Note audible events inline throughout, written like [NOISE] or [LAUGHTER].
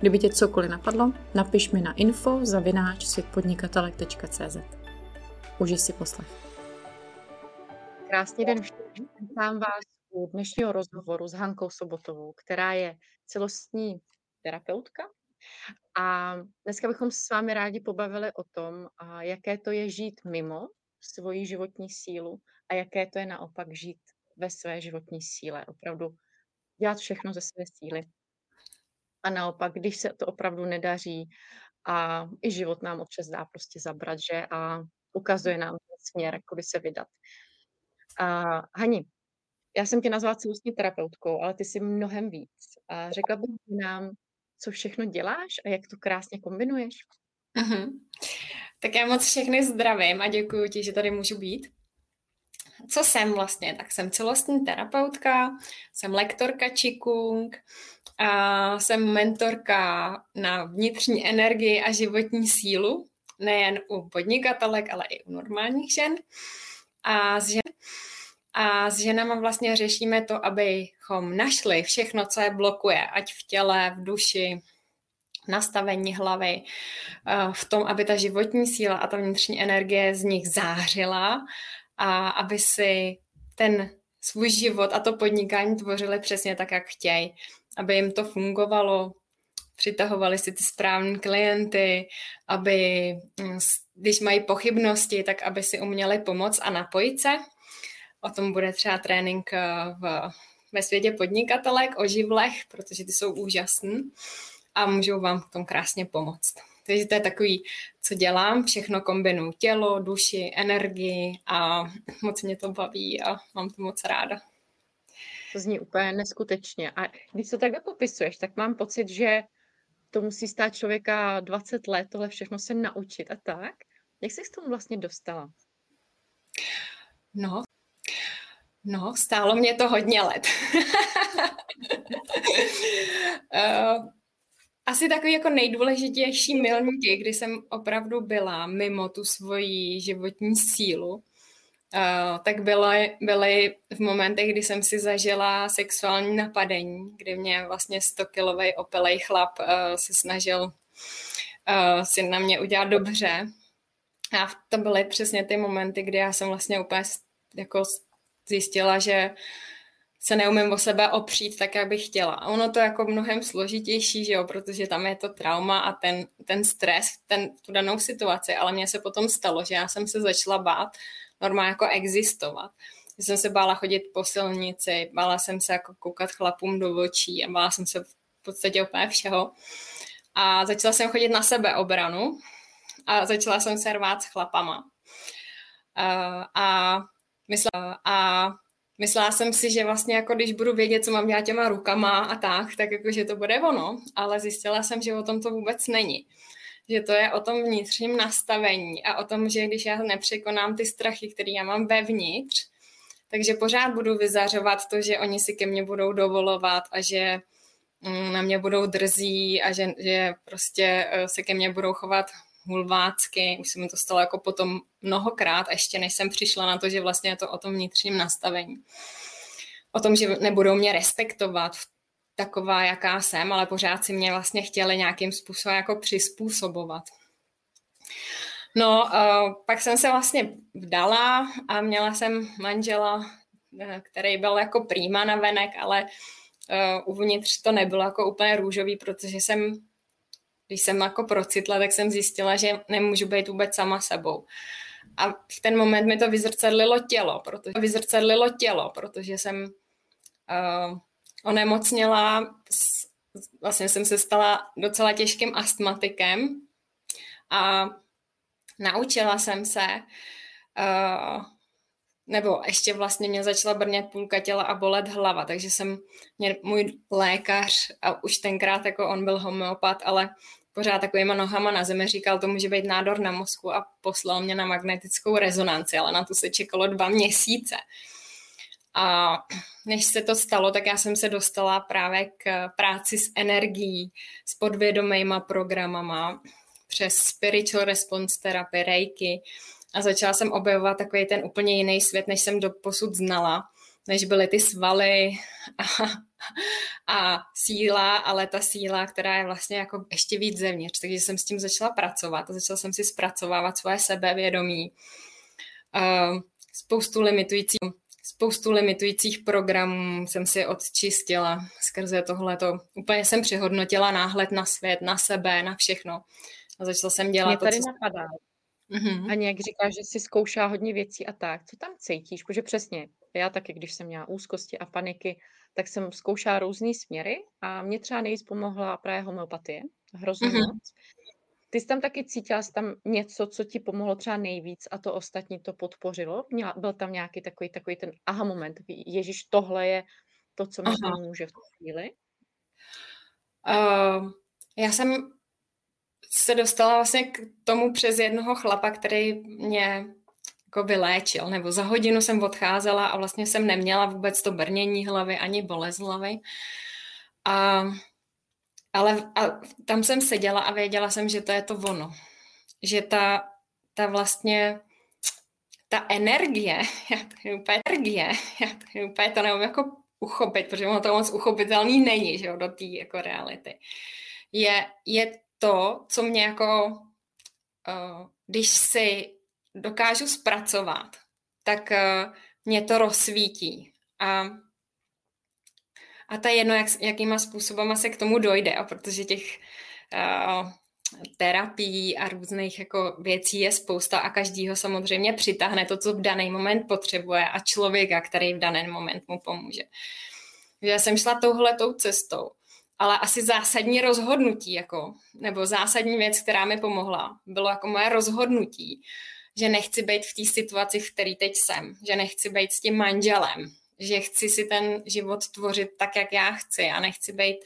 Kdyby tě cokoliv napadlo, napiš mi na info zavináč světpodnikatelek.cz. Užij si poslech. Krásný den všem. Vítám vás u dnešního rozhovoru s Hankou Sobotovou, která je celostní terapeutka. A dneska bychom s vámi rádi pobavili o tom, jaké to je žít mimo svoji životní sílu a jaké to je naopak žít ve své životní síle. Opravdu dělat všechno ze své síly. A naopak, když se to opravdu nedaří a i život nám občas dá prostě zabrat, že a ukazuje nám směr, kudy se vydat. A Hani, já jsem tě nazvala celostní terapeutkou, ale ty jsi mnohem víc. A řekla bych nám, co všechno děláš a jak to krásně kombinuješ? Uh-huh. Tak já moc všechny zdravím a děkuji ti, že tady můžu být. Co jsem vlastně? Tak jsem celostní terapeutka, jsem lektorka Qigong, a jsem mentorka na vnitřní energii a životní sílu, nejen u podnikatelek, ale i u normálních žen. A s, žen, a s ženama vlastně řešíme to, abychom našli všechno, co je blokuje, ať v těle, v duši, nastavení hlavy, eh, v tom, aby ta životní síla a ta vnitřní energie z nich zářila a aby si ten svůj život a to podnikání tvořili přesně tak, jak chtějí aby jim to fungovalo, přitahovali si ty správné klienty, aby, mm, když mají pochybnosti, tak aby si uměli pomoct a napojit se. O tom bude třeba trénink eh, v, ve světě podnikatelek o živlech, protože ty jsou úžasný a můžou vám v tom krásně pomoct. Takže to je takový, co dělám, všechno kombinuju tělo, duši, energii a [LAUGHS] moc mě to baví a mám to moc ráda. To zní úplně neskutečně. A když to takhle popisuješ, tak mám pocit, že to musí stát člověka 20 let, tohle všechno se naučit a tak. Jak jsi k tomu vlastně dostala? No, no, stálo mě to hodně let. uh, [LAUGHS] asi takový jako nejdůležitější milníky, kdy jsem opravdu byla mimo tu svoji životní sílu, Uh, tak byly, byly v momentech, kdy jsem si zažila sexuální napadení, kdy mě vlastně 100-kilový opelej chlap uh, se snažil uh, si na mě udělat dobře. A to byly přesně ty momenty, kdy já jsem vlastně úplně jako zjistila, že se neumím o sebe opřít tak, jak bych chtěla. A ono to je jako mnohem složitější, že jo, protože tam je to trauma a ten, ten stres, ten, tu danou situaci, ale mně se potom stalo, že já jsem se začala bát normálně jako existovat. Já jsem se bála chodit po silnici, bála jsem se jako koukat chlapům do očí a bála jsem se v podstatě úplně všeho. A začala jsem chodit na sebe obranu a začala jsem se rvát s chlapama. A, a, myslela, a myslela jsem si, že vlastně jako když budu vědět, co mám dělat těma rukama a tak, tak jako, že to bude ono, ale zjistila jsem, že o tom to vůbec není. Že to je o tom vnitřním nastavení a o tom, že když já nepřekonám ty strachy, které já mám vevnitř, takže pořád budu vyzařovat to, že oni si ke mně budou dovolovat a že mm, na mě budou drzí a že, že prostě eh, se ke mně budou chovat hulvácky. Už se mi to stalo jako potom mnohokrát, ještě než jsem přišla na to, že vlastně je to o tom vnitřním nastavení. O tom, že nebudou mě respektovat taková, jaká jsem, ale pořád si mě vlastně chtěli nějakým způsobem jako přizpůsobovat. No, uh, pak jsem se vlastně vdala a měla jsem manžela, eh, který byl jako prýma na venek, ale uh, uvnitř to nebylo jako úplně růžový, protože jsem, když jsem jako procitla, tak jsem zjistila, že nemůžu být vůbec sama sebou. A v ten moment mi to vyzrcadlilo tělo, protože vyzrcadlilo tělo, protože jsem uh, onemocněla, vlastně jsem se stala docela těžkým astmatikem a naučila jsem se, uh, nebo ještě vlastně mě začala brnět půlka těla a bolet hlava, takže jsem, mě, můj lékař, a už tenkrát jako on byl homeopat, ale pořád takovýma nohama na zemi, říkal, to může být nádor na mozku a poslal mě na magnetickou rezonanci, ale na to se čekalo dva měsíce. A než se to stalo, tak já jsem se dostala právě k práci s energií, s podvědomýma programama, přes spiritual response therapy, reiki a začala jsem objevovat takový ten úplně jiný svět, než jsem do posud znala, než byly ty svaly a, [LAUGHS] a síla, ale ta síla, která je vlastně jako ještě víc zevnitř. Takže jsem s tím začala pracovat a začala jsem si zpracovávat svoje sebevědomí. Uh, spoustu limitujících spoustu limitujících programů jsem si odčistila skrze tohleto. Úplně jsem přehodnotila náhled na svět, na sebe, na všechno. A začala jsem dělat Mě to, tady co... napadá. Mm-hmm. A nějak říká, že si zkoušá hodně věcí a tak. Co tam cítíš? Protože přesně, já taky, když jsem měla úzkosti a paniky, tak jsem zkoušela různé směry a mě třeba nejvíc pomohla právě homeopatie. Hrozně mm-hmm. moc. Ty jsi tam taky cítila jsi tam něco, co ti pomohlo třeba nejvíc a to ostatní to podpořilo? Měla, byl tam nějaký takový, takový ten aha moment, Ježíš, tohle je to, co mi pomůže v tu chvíli? Uh, já jsem se dostala vlastně k tomu přes jednoho chlapa, který mě jako vyléčil, nebo za hodinu jsem odcházela a vlastně jsem neměla vůbec to brnění hlavy ani bolest hlavy. A ale a tam jsem seděla a věděla jsem, že to je to ono. Že ta, ta vlastně ta energie, [LAUGHS] já to úplně energie, [LAUGHS] já to úplně to nevím jako uchopit, protože ono to moc uchopitelný není, že jo, do té jako reality. Je, je to, co mě jako, uh, když si dokážu zpracovat, tak uh, mě to rozsvítí. A a to je jedno, jak, jakýma způsobama se k tomu dojde, a protože těch uh, terapií a různých jako věcí je spousta a každýho samozřejmě přitáhne to, co v daný moment potřebuje a člověka, který v daný moment mu pomůže. Já jsem šla touhletou cestou, ale asi zásadní rozhodnutí, jako, nebo zásadní věc, která mi pomohla, bylo jako moje rozhodnutí, že nechci být v té situaci, v které teď jsem, že nechci být s tím manželem, že chci si ten život tvořit tak, jak já chci a nechci být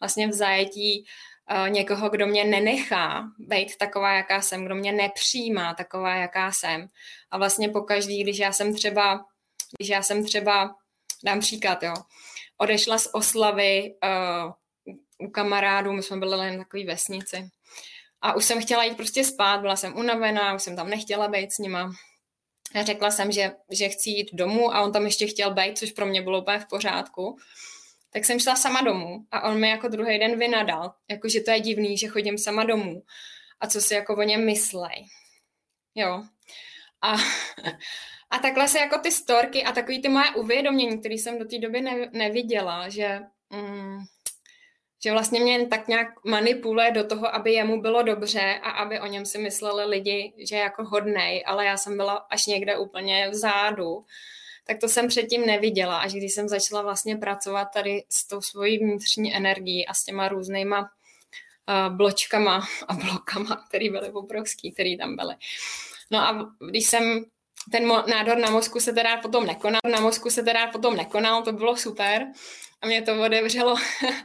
vlastně v zajetí uh, někoho, kdo mě nenechá být taková, jaká jsem, kdo mě nepřijímá taková, jaká jsem. A vlastně pokaždý, když já jsem třeba, když já jsem třeba, dám příklad, jo, odešla z oslavy uh, u kamarádů, my jsme byli jen takový vesnici, a už jsem chtěla jít prostě spát, byla jsem unavená, už jsem tam nechtěla být s nima. Řekla jsem, že, že chci jít domů a on tam ještě chtěl být, což pro mě bylo úplně v pořádku. Tak jsem šla sama domů a on mi jako druhý den vynadal, jako že to je divný, že chodím sama domů a co si jako o něm myslej. Jo. A, a takhle se jako ty storky a takový ty moje uvědomění, které jsem do té doby ne, neviděla, že mm, že vlastně mě tak nějak manipuluje do toho, aby jemu bylo dobře a aby o něm si mysleli lidi, že je jako hodnej, ale já jsem byla až někde úplně vzadu, tak to jsem předtím neviděla. Až když jsem začala vlastně pracovat tady s tou svojí vnitřní energií a s těma různýma uh, bločkama a blokama, které byly obrovský, které tam byly. No a když jsem ten nádor na mozku se teda potom nekonal, na mozku se teda potom nekonal, to bylo super, mě to odevřelo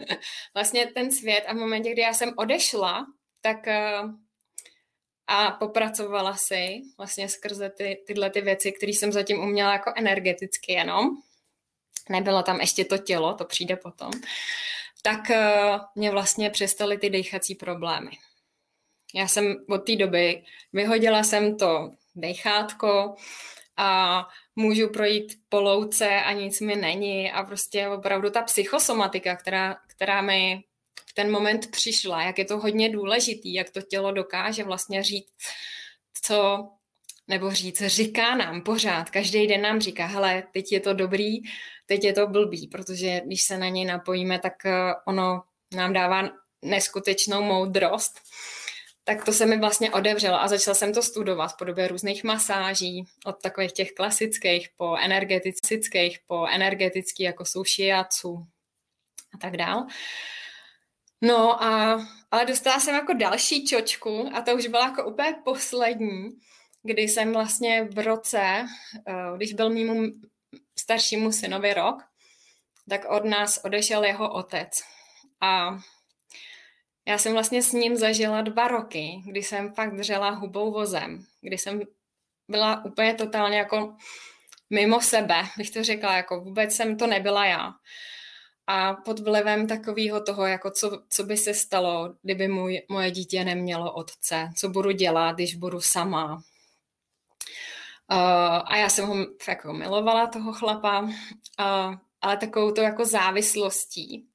[LAUGHS] vlastně ten svět a v momentě, kdy já jsem odešla, tak eh, a popracovala si vlastně skrze ty, tyhle ty věci, které jsem zatím uměla jako energeticky jenom, nebylo tam ještě to tělo, to přijde potom, tak uh, mě vlastně přestaly ty dechací problémy. Já jsem od té doby, vyhodila jsem to dechátko a můžu projít po louce a nic mi není. A prostě opravdu ta psychosomatika, která, která mi v ten moment přišla, jak je to hodně důležitý, jak to tělo dokáže vlastně říct, co, nebo říct, říká nám pořád, každý den nám říká, hele, teď je to dobrý, teď je to blbý, protože když se na něj napojíme, tak eh, ono nám dává neskutečnou moudrost tak to se mi vlastně odevřelo a začala jsem to studovat v podobě různých masáží, od takových těch klasických po energetických, po energetický, jako jsou shiatsu a tak dál. No a, ale dostala jsem jako další čočku a to už byla jako úplně poslední, kdy jsem vlastně v roce, eh, když byl mýmu staršímu synovi rok, tak od nás odešel jeho otec. A já jsem vlastně s ním zažila dva roky, kdy jsem fakt dřela hubou vozem, kdy jsem byla úplně totálně jako mimo sebe, bych to řekla, jako vůbec jsem to nebyla já. A pod vlivem takového toho, jako co, co by se stalo, kdyby můj, moje dítě nemělo otce, co budu dělat, když budu sama. Uh, a já jsem ho jako milovala, toho chlapa, uh, ale takovou to jako závislostí,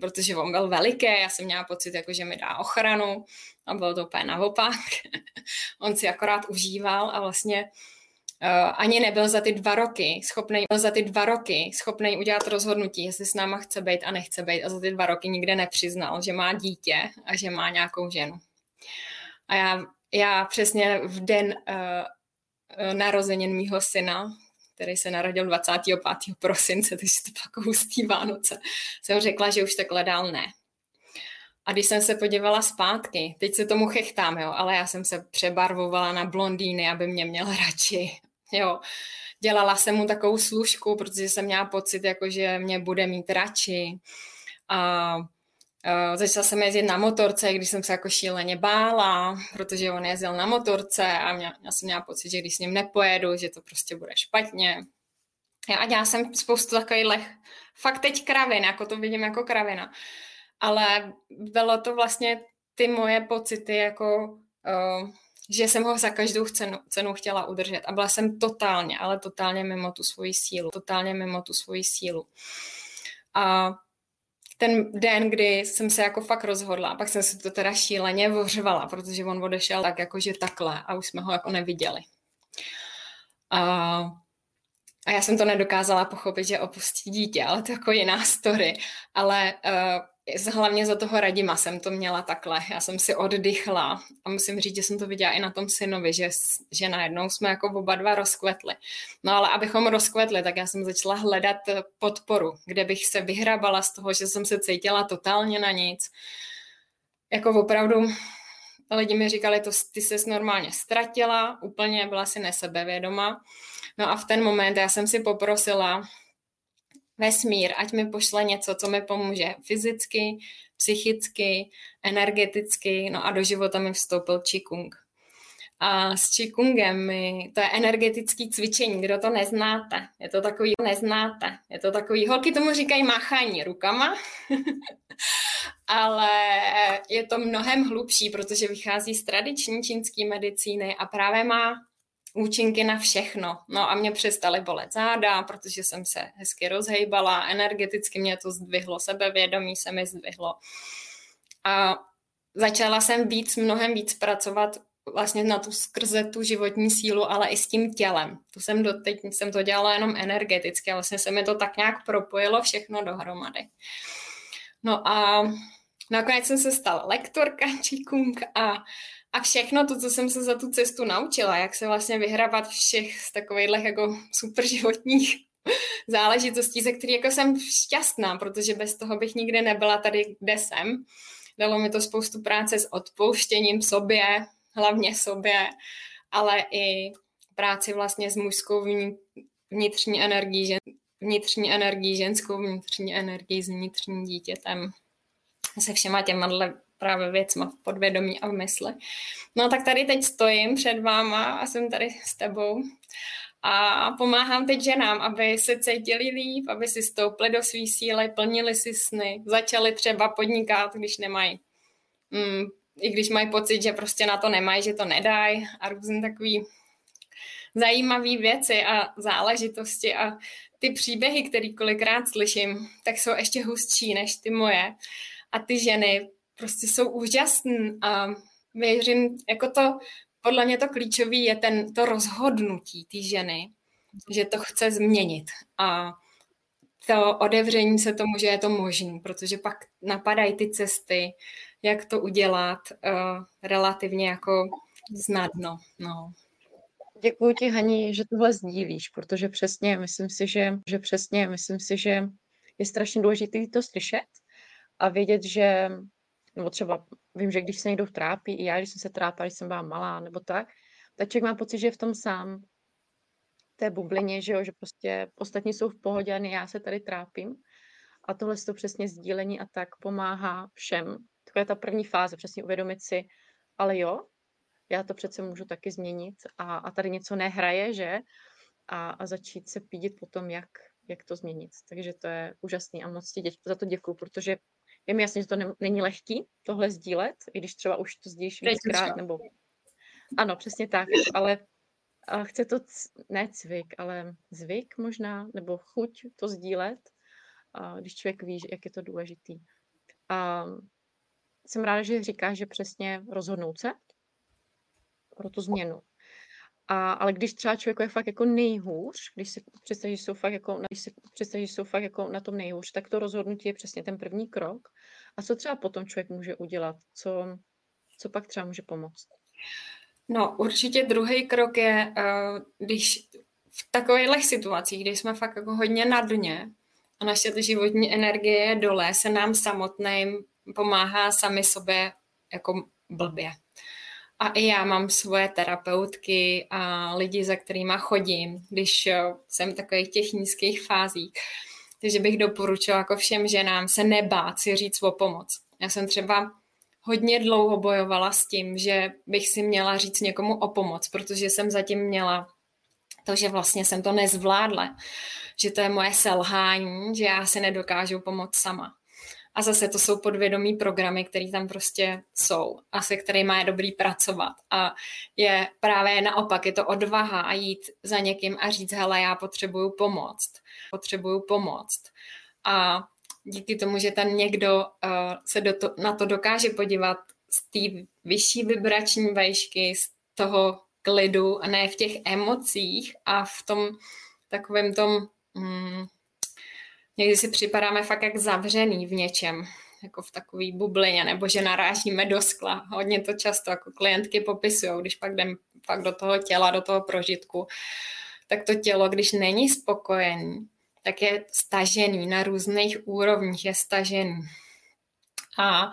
protože on byl veliký, já jsem měla pocit, jako, že mi dá ochranu a bylo to úplně naopak. [LAUGHS] on si akorát užíval a vlastně Uh, ani nebyl za ty dva roky schopný, za ty dva roky schopný udělat rozhodnutí, jestli s náma chce být a nechce být a za ty dva roky nikde nepřiznal, že má dítě a že má nějakou ženu. A já, já přesně v den uh, narozenin mýho syna, který se narodil 25. prosince, takže to pak hustý Vánoce, jsem řekla, že už takhle dál ne. A když jsem se podívala zpátky, teď se tomu chechtám, jo, ale já jsem se přebarvovala na blondýny, aby mě měl radši. Jo. Dělala jsem mu takovou služku, protože jsem měla pocit, jako, že mě bude mít radši. A Uh, začala jsem jezdit na motorce, když jsem se jako šíleně bála, protože on jezdil na motorce a měla, já jsem měla pocit, že když s ním nepojedu, že to prostě bude špatně. Já, a dělala jsem spoustu takových fakt teď kravin, jako to vidím jako kravina. Ale bylo to vlastně ty moje pocity, jako uh, že jsem ho za každou cenu, cenu chtěla udržet. A byla jsem totálně, ale totálně mimo tu svoji sílu. Totálně mimo tu svoji sílu. A ten den, kdy jsem se jako fakt rozhodla, pak jsem se to teda šíleně vořvala, protože on odešel tak jakože takhle a už jsme ho jako neviděli. A, a já jsem to nedokázala pochopit, že opustí dítě, ale to jako jiná story. Ale uh, hlavně za toho Radima jsem to měla takhle. Já jsem si oddychla a musím říct, že jsem to viděla i na tom synovi, že, že najednou jsme jako oba dva rozkvetli. No ale abychom rozkvetli, tak já jsem začala hledat podporu, kde bych se vyhrabala z toho, že jsem se cítila totálně na nic. Jako opravdu lidi mi říkali, to ty ses normálně ztratila, úplně byla si nesebevědoma. No a v ten moment já jsem si poprosila vesmír, ať mi pošle něco, co mi pomůže fyzicky, psychicky, energeticky, no a do života mi vstoupil Qigong. A s Qigongem mi, to je energetický cvičení, kdo to neznáte, je to takový, neznáte, je to takový, holky tomu říkají máchání rukama, [LAUGHS] ale je to mnohem hlubší, protože vychází z tradiční čínské medicíny a právě má účinky na všechno. No a mě přestaly bolet záda, protože jsem se hezky rozhejbala, energeticky mě to zdvihlo, sebevědomí se mi zdvihlo. A začala jsem víc, mnohem víc pracovat vlastně na tu skrze tu životní sílu, ale i s tím tělem. To jsem doteď, jsem to dělala jenom energeticky vlastně se mi to tak nějak propojilo všechno dohromady. No a nakonec jsem se stala lektorka Qigong a a všechno to, co jsem se za tu cestu naučila, jak se vlastně vyhrabat všech z takových jako super životních [LAUGHS] záležitostí, ze kterých jako jsem šťastná, protože bez toho bych nikdy nebyla tady, kde jsem. Dalo mi to spoustu práce s odpouštěním sobě, hlavně sobě, ale i práci vlastně s mužskou vnitřní energií, vnitřní energií, ženskou vnitřní energií s vnitřním dítětem. Se všema těma právě věcma v podvědomí a v mysli. No tak tady teď stojím před váma a jsem tady s tebou a pomáhám teď ženám, aby se cítili líp, aby si stoupli do své síly, plnili si sny, začali třeba podnikat, když nemají, mm, i když mají pocit, že prostě na to nemají, že to nedají a různé takové zajímavé věci a záležitosti a ty příběhy, které kolikrát slyším, tak jsou ještě hustší než ty moje. A ty ženy prostě jsou úžasný a věřím, jako to, podle mě to klíčové je ten, to rozhodnutí té ženy, že to chce změnit a to odevření se tomu, že je to možné, protože pak napadají ty cesty, jak to udělat uh, relativně jako snadno. No. Děkuji ti, Haní, že tohle sdílíš, protože přesně myslím si, že, že přesně myslím si, že je strašně důležité to slyšet a vědět, že nebo třeba vím, že když se někdo trápí, i já, když jsem se trápila, když jsem byla malá, nebo tak, tak člověk má pocit, že je v tom sám, té bublině, že jo, že prostě ostatní jsou v pohodě a já se tady trápím. A tohle to přesně sdílení a tak pomáhá všem. takové ta první fáze, přesně uvědomit si, ale jo, já to přece můžu taky změnit a, a tady něco nehraje, že? A, a začít se pídit potom, jak, jak to změnit. Takže to je úžasný a moc ti děť, za to děkuju, protože je mi jasně, že to ne, není lehký tohle sdílet, i když třeba už to sdílíš víckrát, nebo... Ano, přesně tak, ale a chce to c- ne cvik, ale zvyk možná, nebo chuť to sdílet, a když člověk ví, jak je to důležitý. A jsem ráda, že říkáš, že přesně rozhodnout se pro tu změnu. A, ale když třeba člověk je fakt jako nejhůř, když si představí, že jsou fakt jako, když si představí, že jsou fakt jako na tom nejhůř, tak to rozhodnutí je přesně ten první krok. A co třeba potom člověk může udělat? Co, co pak třeba může pomoct? No, určitě druhý krok je, eh, když v takových situacích, kdy jsme fakt jako hodně na dně a naše životní energie je dole, se nám samotným pomáhá sami sobě jako blbě. A i já mám svoje terapeutky a lidi, za kterými chodím, když eh, jsem v takových těch nízkých fázích. Takže bych doporučila jako všem ženám se nebát si říct o pomoc. Já jsem třeba hodně dlouho bojovala s tím, že bych si měla říct někomu o pomoc, protože jsem zatím měla to, že vlastně jsem to nezvládla, že to je moje selhání, že já si nedokážu pomoct sama. A zase to jsou podvědomí programy, které tam prostě jsou a se kterými je dobrý pracovat. A je právě naopak, je to odvaha a jít za někým a říct, hele, já potřebuju pomoct. Potřebuju pomoct. A díky tomu, že ten někdo uh, se do to, na to dokáže podívat z té vyšší vibrační vejšky, z toho klidu a ne v těch emocích a v tom takovém tom, mm, někdy si připadáme fakt jak zavřený v něčem, jako v takové bublině, nebo že narážíme do skla. Hodně to často jako klientky popisují, když pak jdem fakt do toho těla, do toho prožitku, tak to tělo, když není spokojený, tak je stažený na různých úrovních, je stažený. A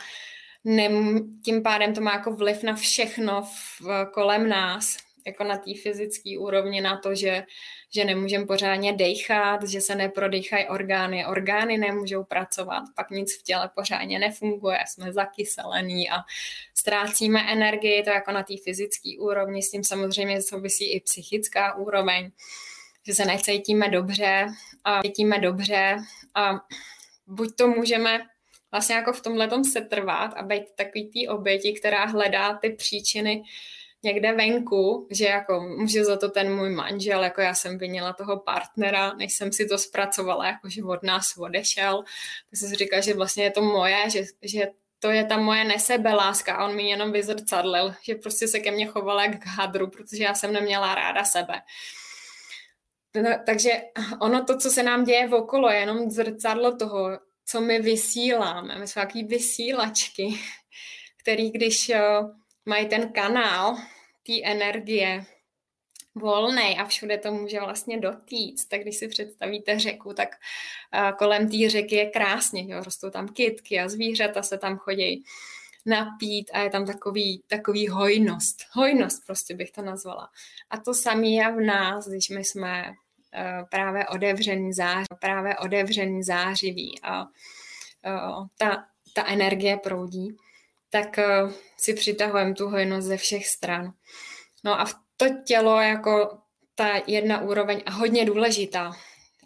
nem, tím pádem to má jako vliv na všechno v, kolem nás, jako na té fyzické úrovni, na to, že, že nemůžeme pořádně dechat, že se neprodýchají orgány, orgány nemůžou pracovat, pak nic v těle pořádně nefunguje, jsme zakyselený a ztrácíme energii, to jako na té fyzické úrovni, s tím samozřejmě souvisí i psychická úroveň že se necítíme dobře a cítíme dobře a buď to můžeme vlastně jako v tomhle se trvat a být takový tý oběti, která hledá ty příčiny někde venku, že jako může za to ten můj manžel, jako já jsem vinila toho partnera, než jsem si to zpracovala, jako že od nás odešel, tak jsem si říkala, že vlastně je to moje, že, že to je ta moje nesebeláska a on mi jenom vyzrcadlil, že prostě se ke mně choval jak k hadru, protože já jsem neměla ráda sebe. No, takže ono to, co se nám děje okolo, je jenom zrcadlo toho, co my vysíláme. My jsme takový vysílačky, [LAUGHS] který když eh, mají ten kanál té energie volný a všude to může vlastně dotýct, tak když si představíte řeku, tak eh, kolem té řeky je krásně, jo? rostou tam kytky a zvířata se tam chodí napít a je tam takový, takový hojnost. Hojnost prostě bych to nazvala. A to samé je v nás, když my jsme Eh, právě otevřený zář, právě otevřený zářivý a eh, ta, ta energie proudí, tak eh, si přitahujeme tu hojnost ze všech stran. No a v to tělo jako ta jedna úroveň a hodně důležitá.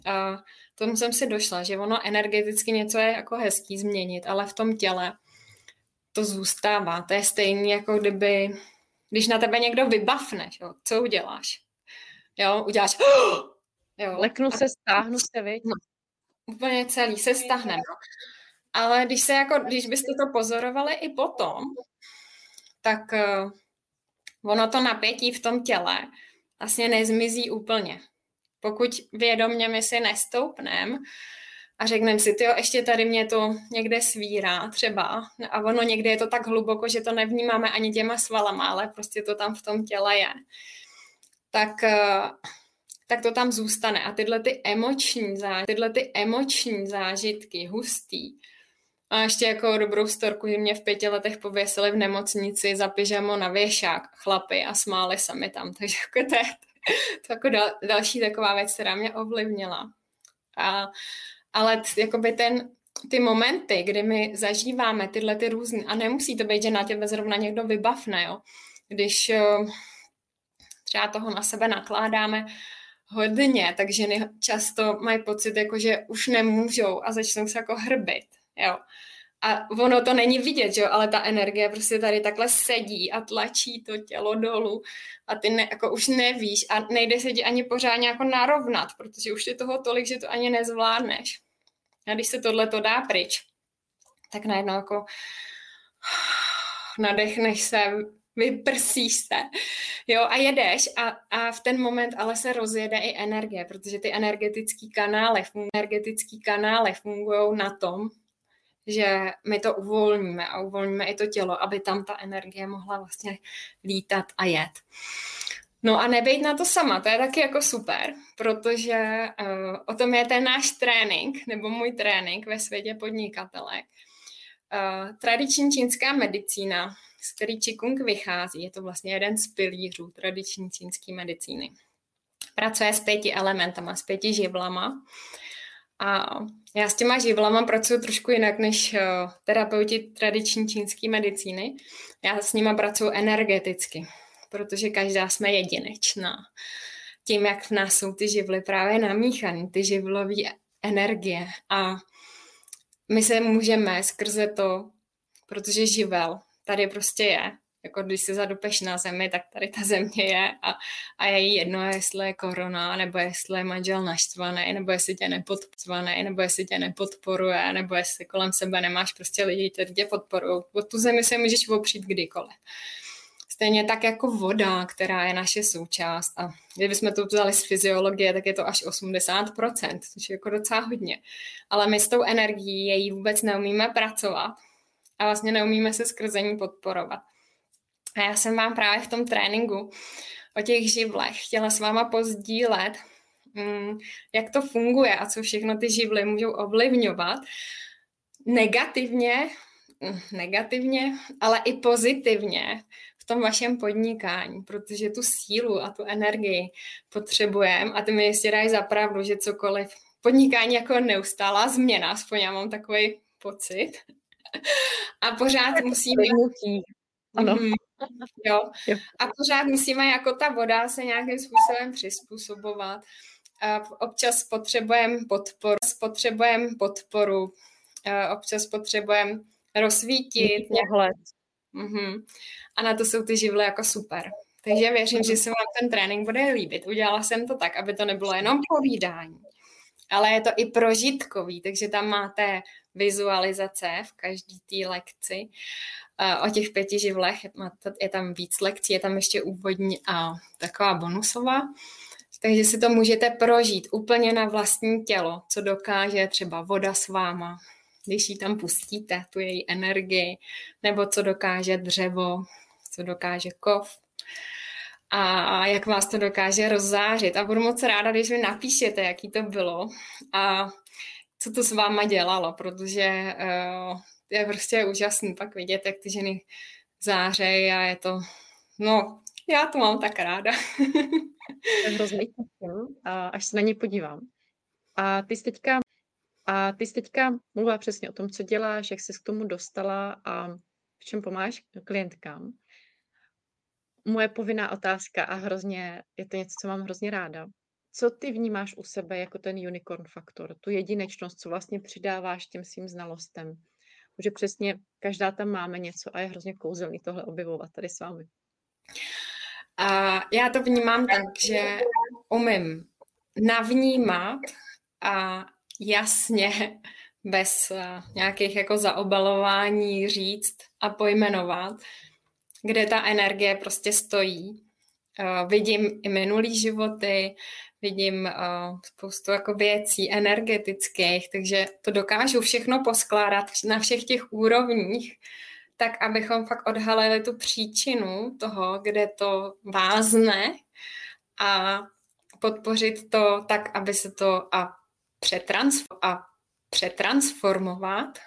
A tomu jsem si došla, že ono energeticky něco je jako hezký změnit, ale v tom těle to zůstává. To je stejné, jako kdyby, když na tebe někdo vybavne, jo, co uděláš? Jo, uděláš [GASPS] Jo. Leknu se, stáhnu se, viď? No, úplně celý se stáhne. No. Ale když, se jako, když byste to pozorovali i potom, tak uh, ono to napětí v tom těle vlastně nezmizí úplně. Pokud vědomě my si nestoupneme a řekneme si, jo, ještě tady mě to někde svírá třeba a ono někde je to tak hluboko, že to nevnímáme ani těma svalama, ale prostě to tam v tom těle je. Tak uh, tak to tam zůstane. A tyhle ty emoční, zážitky, tyhle ty emoční zážitky, hustý, a ještě jako dobrou storku, že mě v pěti letech pověsili v nemocnici za pyžamo na věšák chlapy a smáli se mi tam. [LAUGHS] Takže jako to je to jako dal, další taková věc, která mě ovlivnila. A, ale jakoby ten, ty momenty, kdy my zažíváme tyhle ty různé, a nemusí to být, že na těbe zrovna někdo vybavne, jo. Když eh, třeba toho na sebe nakládáme hodně, takže ženy často mají pocit, jako že už nemůžou a začnou se jako hrbit, jo. A ono to není vidět, jo, ale ta energie prostě tady takhle sedí a tlačí to tělo dolů a ty ne, jako už nevíš a nejde se ti ani pořádně jako narovnat, protože už je toho tolik, že to ani nezvládneš. A když se tohle to dá pryč, tak najednou jako nadechneš se, vyprsíš se, jo, a jedeš a, a v ten moment ale se rozjede i energie, protože ty energetický kanály, energetický kanály fungují na tom, že my to uvolníme a uvolníme i to tělo, aby tam ta energie mohla vlastně lítat a jet. No a nebejt na to sama, to je taky jako super, protože uh, o tom je ten náš trénink, nebo můj trénink ve světě podnikatelek. Uh, tradiční čínská medicína, z který Qigong vychází, je to vlastně jeden z pilířů tradiční čínské medicíny. Pracuje s pěti elementama, s pěti živlama. A já s těma živlama pracuji trošku jinak než uh, terapeuti tradiční čínské medicíny. Já s nima pracuji energeticky protože každá jsme jedinečná. Tím, jak v nás jsou ty živly právě namíchané, ty živlové energie a my se můžeme skrze to, protože živel tady prostě je, jako když se zadupeš na zemi, tak tady ta země je a, a je jí jedno, jestli je korona, nebo jestli je manžel naštvaný, nebo jestli tě nepodporuje, nebo jestli tě nepodporuje, nebo jestli kolem sebe nemáš prostě lidi, kteří tě podporují. O tu zemi se můžeš opřít kdykoliv. Stejně tak jako voda, která je naše součást. A kdybychom to vzali z fyziologie, tak je to až 80%, což je jako docela hodně. Ale my s tou energií její vůbec neumíme pracovat a vlastně neumíme se skrze ní podporovat. A já jsem vám právě v tom tréninku o těch živlech chtěla s váma pozdílet, mm, jak to funguje a co všechno ty živly můžou ovlivňovat negativně, mm, negativně, ale i pozitivně tom vašem podnikání, protože tu sílu a tu energii potřebujeme a ty mi jistě dají za pravdu, že cokoliv podnikání jako neustálá změna, aspoň já mám takový pocit. A pořád musíme... Ano. Mm, jo. jo. A pořád musíme jako ta voda se nějakým způsobem přizpůsobovat. Občas potřebujeme podporu, potřebujeme podporu, občas potřebujeme rozsvítit. Pohled. Mm-hmm. A na to jsou ty živly jako super. Takže věřím, že se vám ten trénink bude líbit. Udělala jsem to tak, aby to nebylo jenom povídání, ale je to i prožitkový, takže tam máte vizualizace v každé té lekci o těch pěti živlech. Je tam víc lekcí, je tam ještě úvodní a taková bonusová. Takže si to můžete prožít úplně na vlastní tělo, co dokáže třeba voda s váma, když ji tam pustíte, tu její energii, nebo co dokáže dřevo, co dokáže kov a jak vás to dokáže rozzářit. A budu moc ráda, když mi napíšete, jaký to bylo a co to s váma dělalo, protože uh, je prostě úžasný pak vidět, jak ty ženy zářejí a je to, no, já to mám tak ráda. až se na ně podívám. A ty jsi teďka a ty jsi teďka mluvila přesně o tom, co děláš, jak jsi k tomu dostala a v čem pomáháš klientkám. Moje povinná otázka a hrozně, je to něco, co mám hrozně ráda. Co ty vnímáš u sebe jako ten unicorn faktor, tu jedinečnost, co vlastně přidáváš těm svým znalostem? Protože přesně každá tam máme něco a je hrozně kouzelný tohle objevovat tady s vámi. A já to vnímám tak, že umím navnímat a jasně, bez eh, nějakých jako zaobalování říct a pojmenovat, kde ta energie prostě stojí. Eh, vidím i minulý životy, vidím eh, spoustu jako věcí energetických, takže to dokážu všechno poskládat na všech těch úrovních, tak abychom fakt odhalili tu příčinu toho, kde to vázne a podpořit to tak, aby se to a přetransformovat a přetransformovat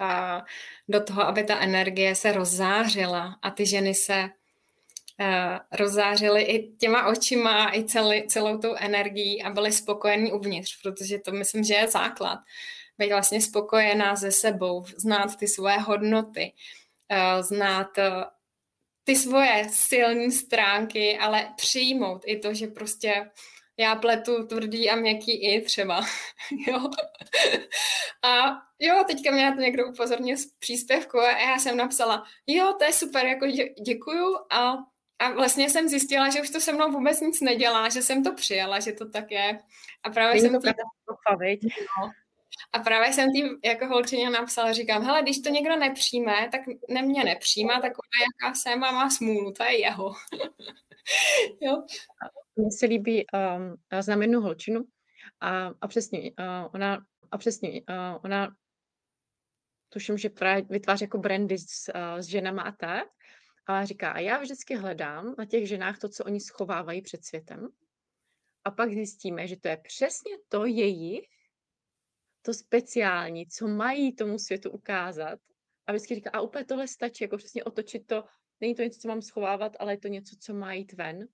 a do toho, aby ta energie se rozzářila a ty ženy se uh, rozzářily i těma očima, i celý, celou tou energií a byly spokojení uvnitř, protože to myslím, že je základ. být vlastně spokojená se sebou, znát ty svoje hodnoty, uh, znát uh, ty svoje silné stránky, ale přijmout i to, že prostě já pletu tvrdý a měkký i třeba. [LAUGHS] jo. A jo, teďka mě na to někdo upozornil z příspěvku a já jsem napsala, jo, to je super, jako dě, děkuju a, a vlastně jsem zjistila, že už to se mnou vůbec nic nedělá, že jsem to přijala, že to tak je. A právě jsem to no, a právě jsem tím jako holčině napsala, říkám, hele, když to někdo nepřijme, tak ne mě nepřijímá, tak ona jaká jsem a má smůlu, to je jeho. [LAUGHS] [LAUGHS] jo. Mně se líbí, um, znám jednu holčinu a, a přesně, uh, ona, a přesně, uh, ona tuším, že právě vytváří jako brandy s, uh, s ženama a tak. A říká, a já vždycky hledám na těch ženách to, co oni schovávají před světem. A pak zjistíme, že to je přesně to jejich, to speciální, co mají tomu světu ukázat. A vždycky říká, a úplně tohle stačí, jako přesně otočit to, není to něco, co mám schovávat, ale je to něco, co má jít ven.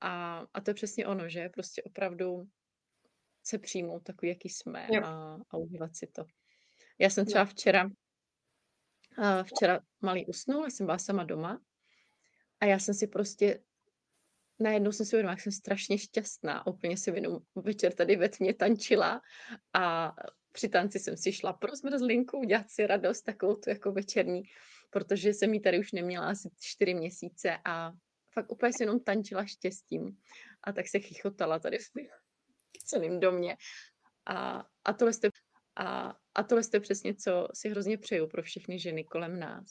A, a to je přesně ono, že prostě opravdu se přijmout takový, jaký jsme a, a užívat si to. Já jsem třeba včera, včera malý usnul, jsem byla sama doma a já jsem si prostě najednou jsem si uvědomila, jak jsem strašně šťastná. Úplně si jenom večer tady ve tmě tančila a při tanci jsem si šla pro zmrzlinku, udělat si radost, takovou tu jako večerní, protože jsem ji tady už neměla asi čtyři měsíce a fakt úplně si jenom tančila štěstím. A tak se chichotala tady v celém domě. A, a tohle jste, a, a tohle jste přesně, co si hrozně přeju pro všechny ženy kolem nás.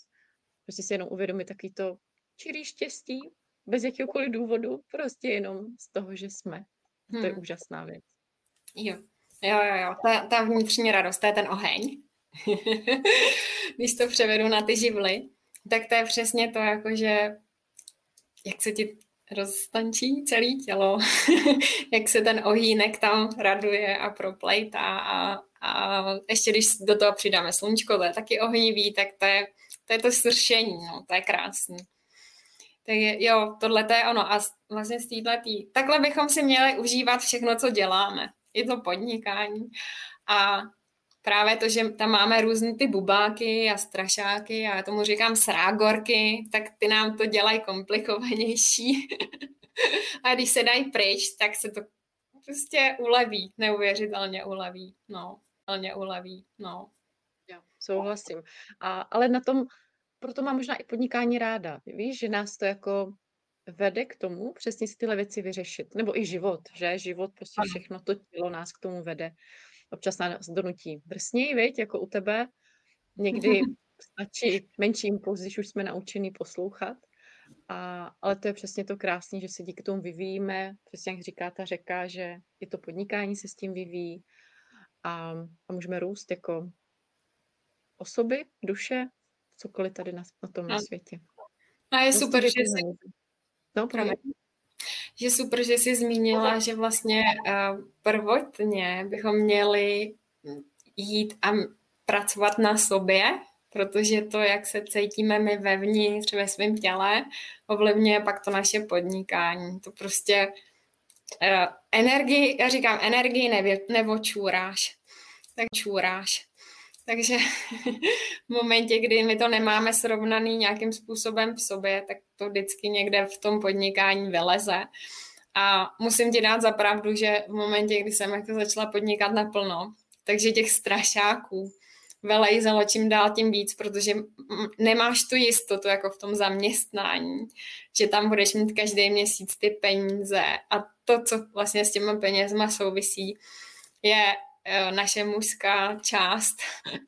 Prostě si jenom uvědomit takový to čirý štěstí, bez jakéhokoliv důvodu, prostě jenom z toho, že jsme. Hmm. To je hmm. úžasná věc. Jo, jo, jo, jo. Ta, ta vnitřní radost, to je ten oheň. [LAUGHS] Když to převedu na ty živly, tak to je přesně to, jako že jak se ti roztančí celé tělo, [LAUGHS] jak se ten ohýnek tam raduje a proplejtá a, a ještě když do toho přidáme sluníčko, to je taky ohnivý, tak to je to, je to sršení, no, to je krásný. Tak je, jo, tohle to je ono. A vlastně z této takhle bychom si měli užívat všechno, co děláme. I to podnikání. A právě to, že tam máme různé ty bubáky a strašáky a já tomu říkám srágorky, tak ty nám to dělají komplikovanější. [LAUGHS] a když se dají pryč, tak se to prostě uleví, neuvěřitelně uleví. No, velně uleví, no. Já souhlasím. A, ale na tom, proto mám možná i podnikání ráda. Víš, že nás to jako vede k tomu přesně si tyhle věci vyřešit. Nebo i život, že? Život, prostě všechno to tělo nás k tomu vede občas nás donutí drsněji, viď, jako u tebe. Někdy [LAUGHS] stačí menší impuls, když už jsme naučení poslouchat. A, ale to je přesně to krásné, že se díky tomu vyvíjíme, přesně jak říká ta řeka, že i to podnikání se s tím vyvíjí a, a můžeme růst jako osoby, duše, cokoliv tady na, na tom na světě. A je super, že jsi... No, právě že super, že jsi zmínila, že vlastně uh, prvotně bychom měli jít a pracovat na sobě, protože to, jak se cítíme my vevnitř ve svém těle, ovlivňuje pak to naše podnikání. To prostě uh, energii, já říkám, energii nevě, nebo čůráš. Tak čůráš. Takže [LAUGHS] v momentě, kdy my to nemáme srovnaný nějakým způsobem v sobě, tak to vždycky někde v tom podnikání vyleze. A musím ti dát za pravdu, že v momentě, kdy jsem jako začala podnikat naplno, takže těch strašáků velejzalo čím dál tím víc, protože nemáš tu jistotu jako v tom zaměstnání, že tam budeš mít každý měsíc ty peníze a to, co vlastně s těma penězma souvisí, je naše mužská část,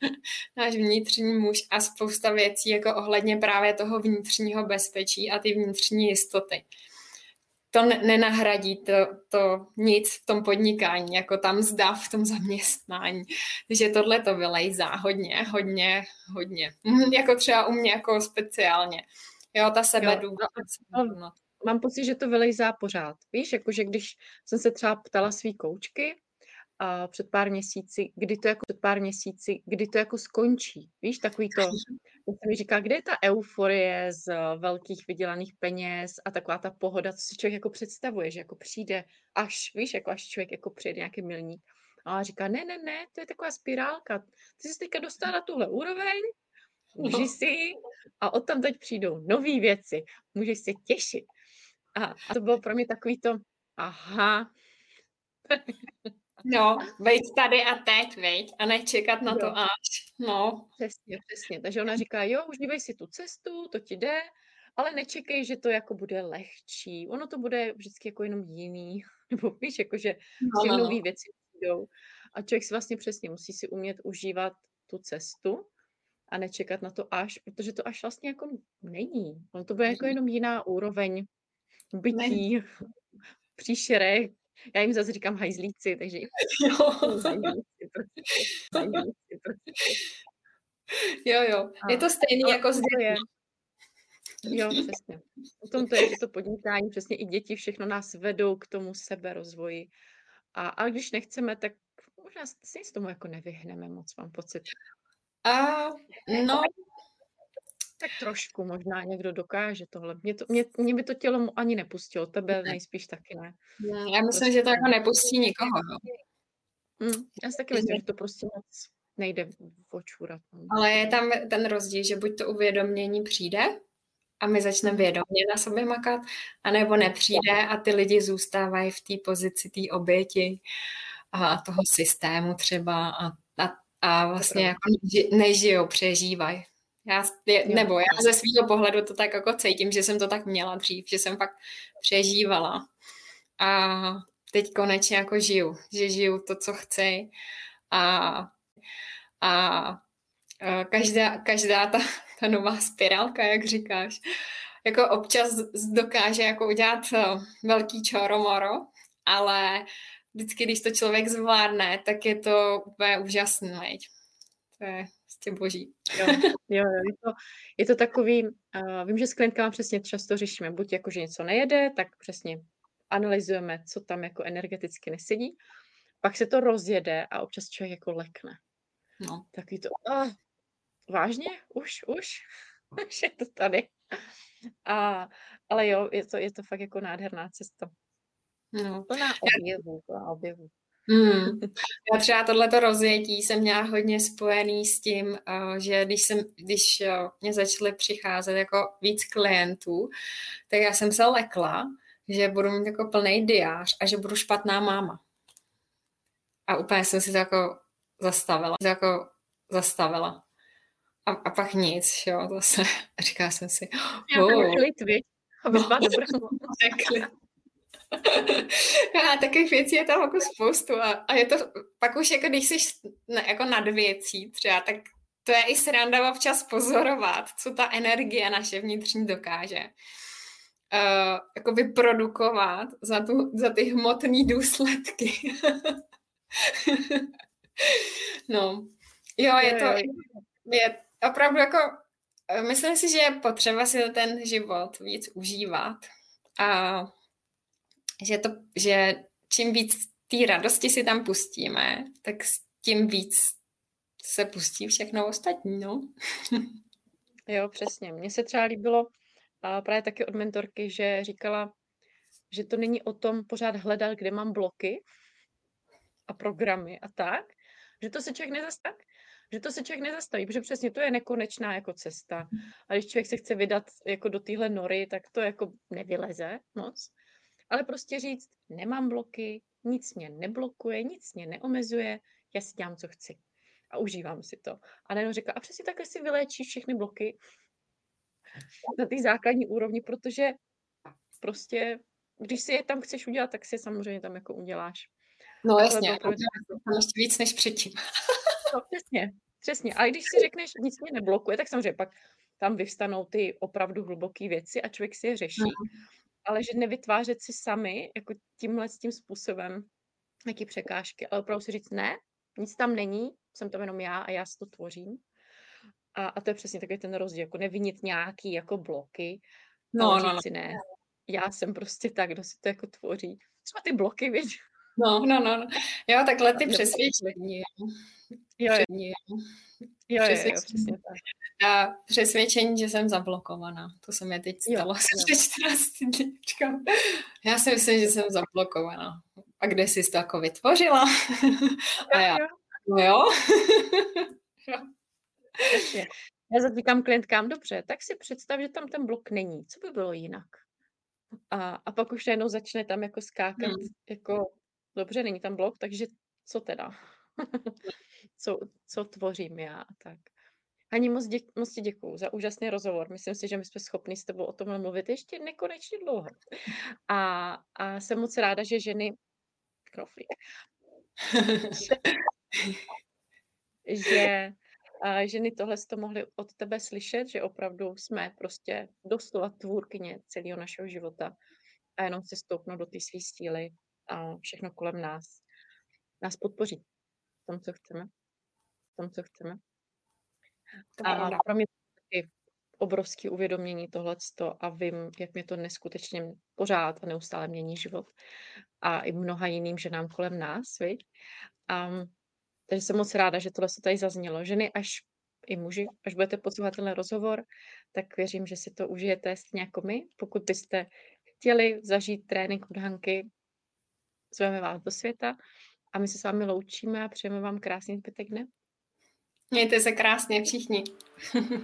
[LAUGHS] náš vnitřní muž a spousta věcí jako ohledně právě toho vnitřního bezpečí a ty vnitřní jistoty. To nenahradí to, to nic v tom podnikání, jako tam zda v tom zaměstnání. Takže tohle to vylejzá hodně, hodně, hodně. Mhm, jako třeba u mě jako speciálně. Jo, ta sebedůvěrnost. No, mám pocit, že to vylejzá pořád. Víš, jakože když jsem se třeba ptala svý koučky, a před pár měsíci, kdy to jako před pár měsíci, kdy to jako skončí. Víš, takový to, [LAUGHS] jak mi říká, kde je ta euforie z eh, velkých vydělaných peněz a taková ta pohoda, co si člověk jako představuje, že jako přijde až, víš, jako až člověk jako přijde nějaký milník. A říká, ne, ne, ne, to je taková spirálka. Ty jsi teďka dostala na tuhle úroveň, no. si a od tam teď přijdou nové věci. Můžeš se těšit. A, a to bylo pro mě takový to, aha. [LAUGHS] No, být tady a teď, veď, a nečekat na jo. to až. No. Přesně, přesně. Takže ona říká, jo, užívej si tu cestu, to ti jde, ale nečekej, že to jako bude lehčí. Ono to bude vždycky jako jenom jiný. [LAUGHS] Nebo víš, jako že no, no, nové no. věci přijdou. A člověk si vlastně přesně musí si umět užívat tu cestu a nečekat na to až, protože to až vlastně jako není. On to bude jako jenom jiná úroveň bytí, [LAUGHS] příšerek. Já jim zase říkám hajzlíci, takže [LAUGHS] [LAUGHS] Jo, jo. Je to stejné jako s dětmi. Jo, přesně. O tom to je, že to podnikání, přesně i děti, všechno nás vedou k tomu seberozvoji. A, a když nechceme, tak možná si s tomu jako nevyhneme moc, mám pocit. A, no, tak trošku možná někdo dokáže tohle. Mě, to, mě, mě by to tělo ani nepustilo, tebe nejspíš taky ne. Já myslím, prostě... že to jako nepustí nikoho. No. Mm, já si taky myslím, že to prostě moc nejde očurat. No. Ale je tam ten rozdíl, že buď to uvědomění přijde a my začneme vědomě na sobě makat, anebo nepřijde a ty lidi zůstávají v té pozici té oběti a toho systému třeba a, a, a vlastně jako nežijou, přežívají. Já, je, nebo já ze svého pohledu to tak jako cítím, že jsem to tak měla dřív, že jsem fakt přežívala. A teď konečně jako žiju, že žiju to, co chci. A, a každá, každá ta, ta nová spirálka, jak říkáš, jako občas dokáže jako udělat velký čoromoro, ale vždycky, když to člověk zvládne, tak je to úplně úžasné. To je prostě boží. [LAUGHS] Jo, jo, je, to, je to takový, uh, vím, že s klientkama přesně často řešíme, buď jako, že něco nejede, tak přesně analyzujeme, co tam jako energeticky nesedí, pak se to rozjede a občas člověk jako lekne. No. Takový to, uh, vážně? Už, už? [LAUGHS] už je to tady. A, ale jo, je to, je to fakt jako nádherná cesta. No. Plná objevů, plná objevů. Hmm. Já třeba tohleto rozjetí jsem měla hodně spojený s tím, eh, že když, jsem, když eh, mě začaly přicházet jako víc klientů, tak já jsem se lekla, že budu mít jako plný diář a že budu špatná máma. A úplně jsem si to jako zastavila. To jako zastavila. A, a pak nic, jo, zase. A říká jsem si, oh, Já klid, viď? Aby no, [LAUGHS] [LAUGHS] a takových věcí je tam jako spoustu a, a je to pak už jako když jsi ne, jako nad věcí třeba, tak to je i sranda občas pozorovat, co ta energie naše vnitřní dokáže. Uh, jako vyprodukovat za, tu, za ty hmotné důsledky. [LAUGHS] no, jo, je to, je opravdu jako, eh, myslím si, že je potřeba si ten život víc užívat a že, to, že čím víc té radosti si tam pustíme, tak tím víc se pustí všechno ostatní, no. [LAUGHS] jo, přesně. Mně se třeba líbilo a právě taky od mentorky, že říkala, že to není o tom pořád hledat, kde mám bloky a programy a tak, že to se člověk nezastaví, že to se člověk nezastaví, protože přesně to je nekonečná jako cesta. A když člověk se chce vydat jako do téhle nory, tak to jako nevyleze moc ale prostě říct, nemám bloky, nic mě neblokuje, nic mě neomezuje, já si dělám, co chci. A užívám si to. A najednou říká, a přesně takhle si vyléčíš všechny bloky na té základní úrovni, protože prostě, když si je tam chceš udělat, tak si je samozřejmě tam jako uděláš. No jasně, to ještě víc než předtím. [LAUGHS] no, přesně, přesně. A když si řekneš, nic mě neblokuje, tak samozřejmě pak tam vyvstanou ty opravdu hluboké věci a člověk si je řeší. Mm ale že nevytvářet si sami jako tímhle tím způsobem nějaké překážky, ale opravdu si říct ne, nic tam není, jsem tam jenom já a já si to tvořím. A, a to je přesně takový ten rozdíl, jako nevinit nějaký jako bloky, no, ale no, no. si ne, já jsem prostě tak, kdo si to jako tvoří. Třeba ty bloky, víš? No, no, no, no. Jo, takhle ty přesvědčení. Jo, jo. Jo, jo, jo, přesně tak. A přesvědčení, že jsem zablokovaná. To se mi teď stalo jo, před 14 dní. Já si myslím, že jsem zablokovaná. a kde jsi to jako vytvořila? [LAUGHS] a já, no jo. [LAUGHS] Já zatvíkám klientkám, dobře, tak si představ, že tam ten blok není. Co by bylo jinak? A, a pak už najednou začne tam jako skákat, hmm. jako dobře, není tam blok, takže co teda? [LAUGHS] co, co tvořím já a tak. Ani moc, dě, moc ti děkuju za úžasný rozhovor. Myslím si, že my jsme schopni s tebou o tom mluvit ještě nekonečně dlouho. A, a jsem moc ráda, že ženy knoflík. [LAUGHS] že a ženy tohle to mohly od tebe slyšet, že opravdu jsme prostě doslova tvůrkyně celého našeho života a jenom se stoupnout do té své síly a všechno kolem nás nás podpoří v tom, co chceme. V tom, co chceme. A pro mě taky obrovské uvědomění tohleto a vím, jak mě to neskutečně pořád a neustále mění život. A i mnoha jiným ženám kolem nás, viď? A, takže jsem moc ráda, že tohle se tady zaznělo. Ženy až i muži, až budete poslouchat tenhle rozhovor, tak věřím, že si to užijete stejně jako my. Pokud byste chtěli zažít trénink od Hanky, zveme vás do světa a my se s vámi loučíme a přejeme vám krásný zbytek dne. Mějte se krásně všichni. [LAUGHS]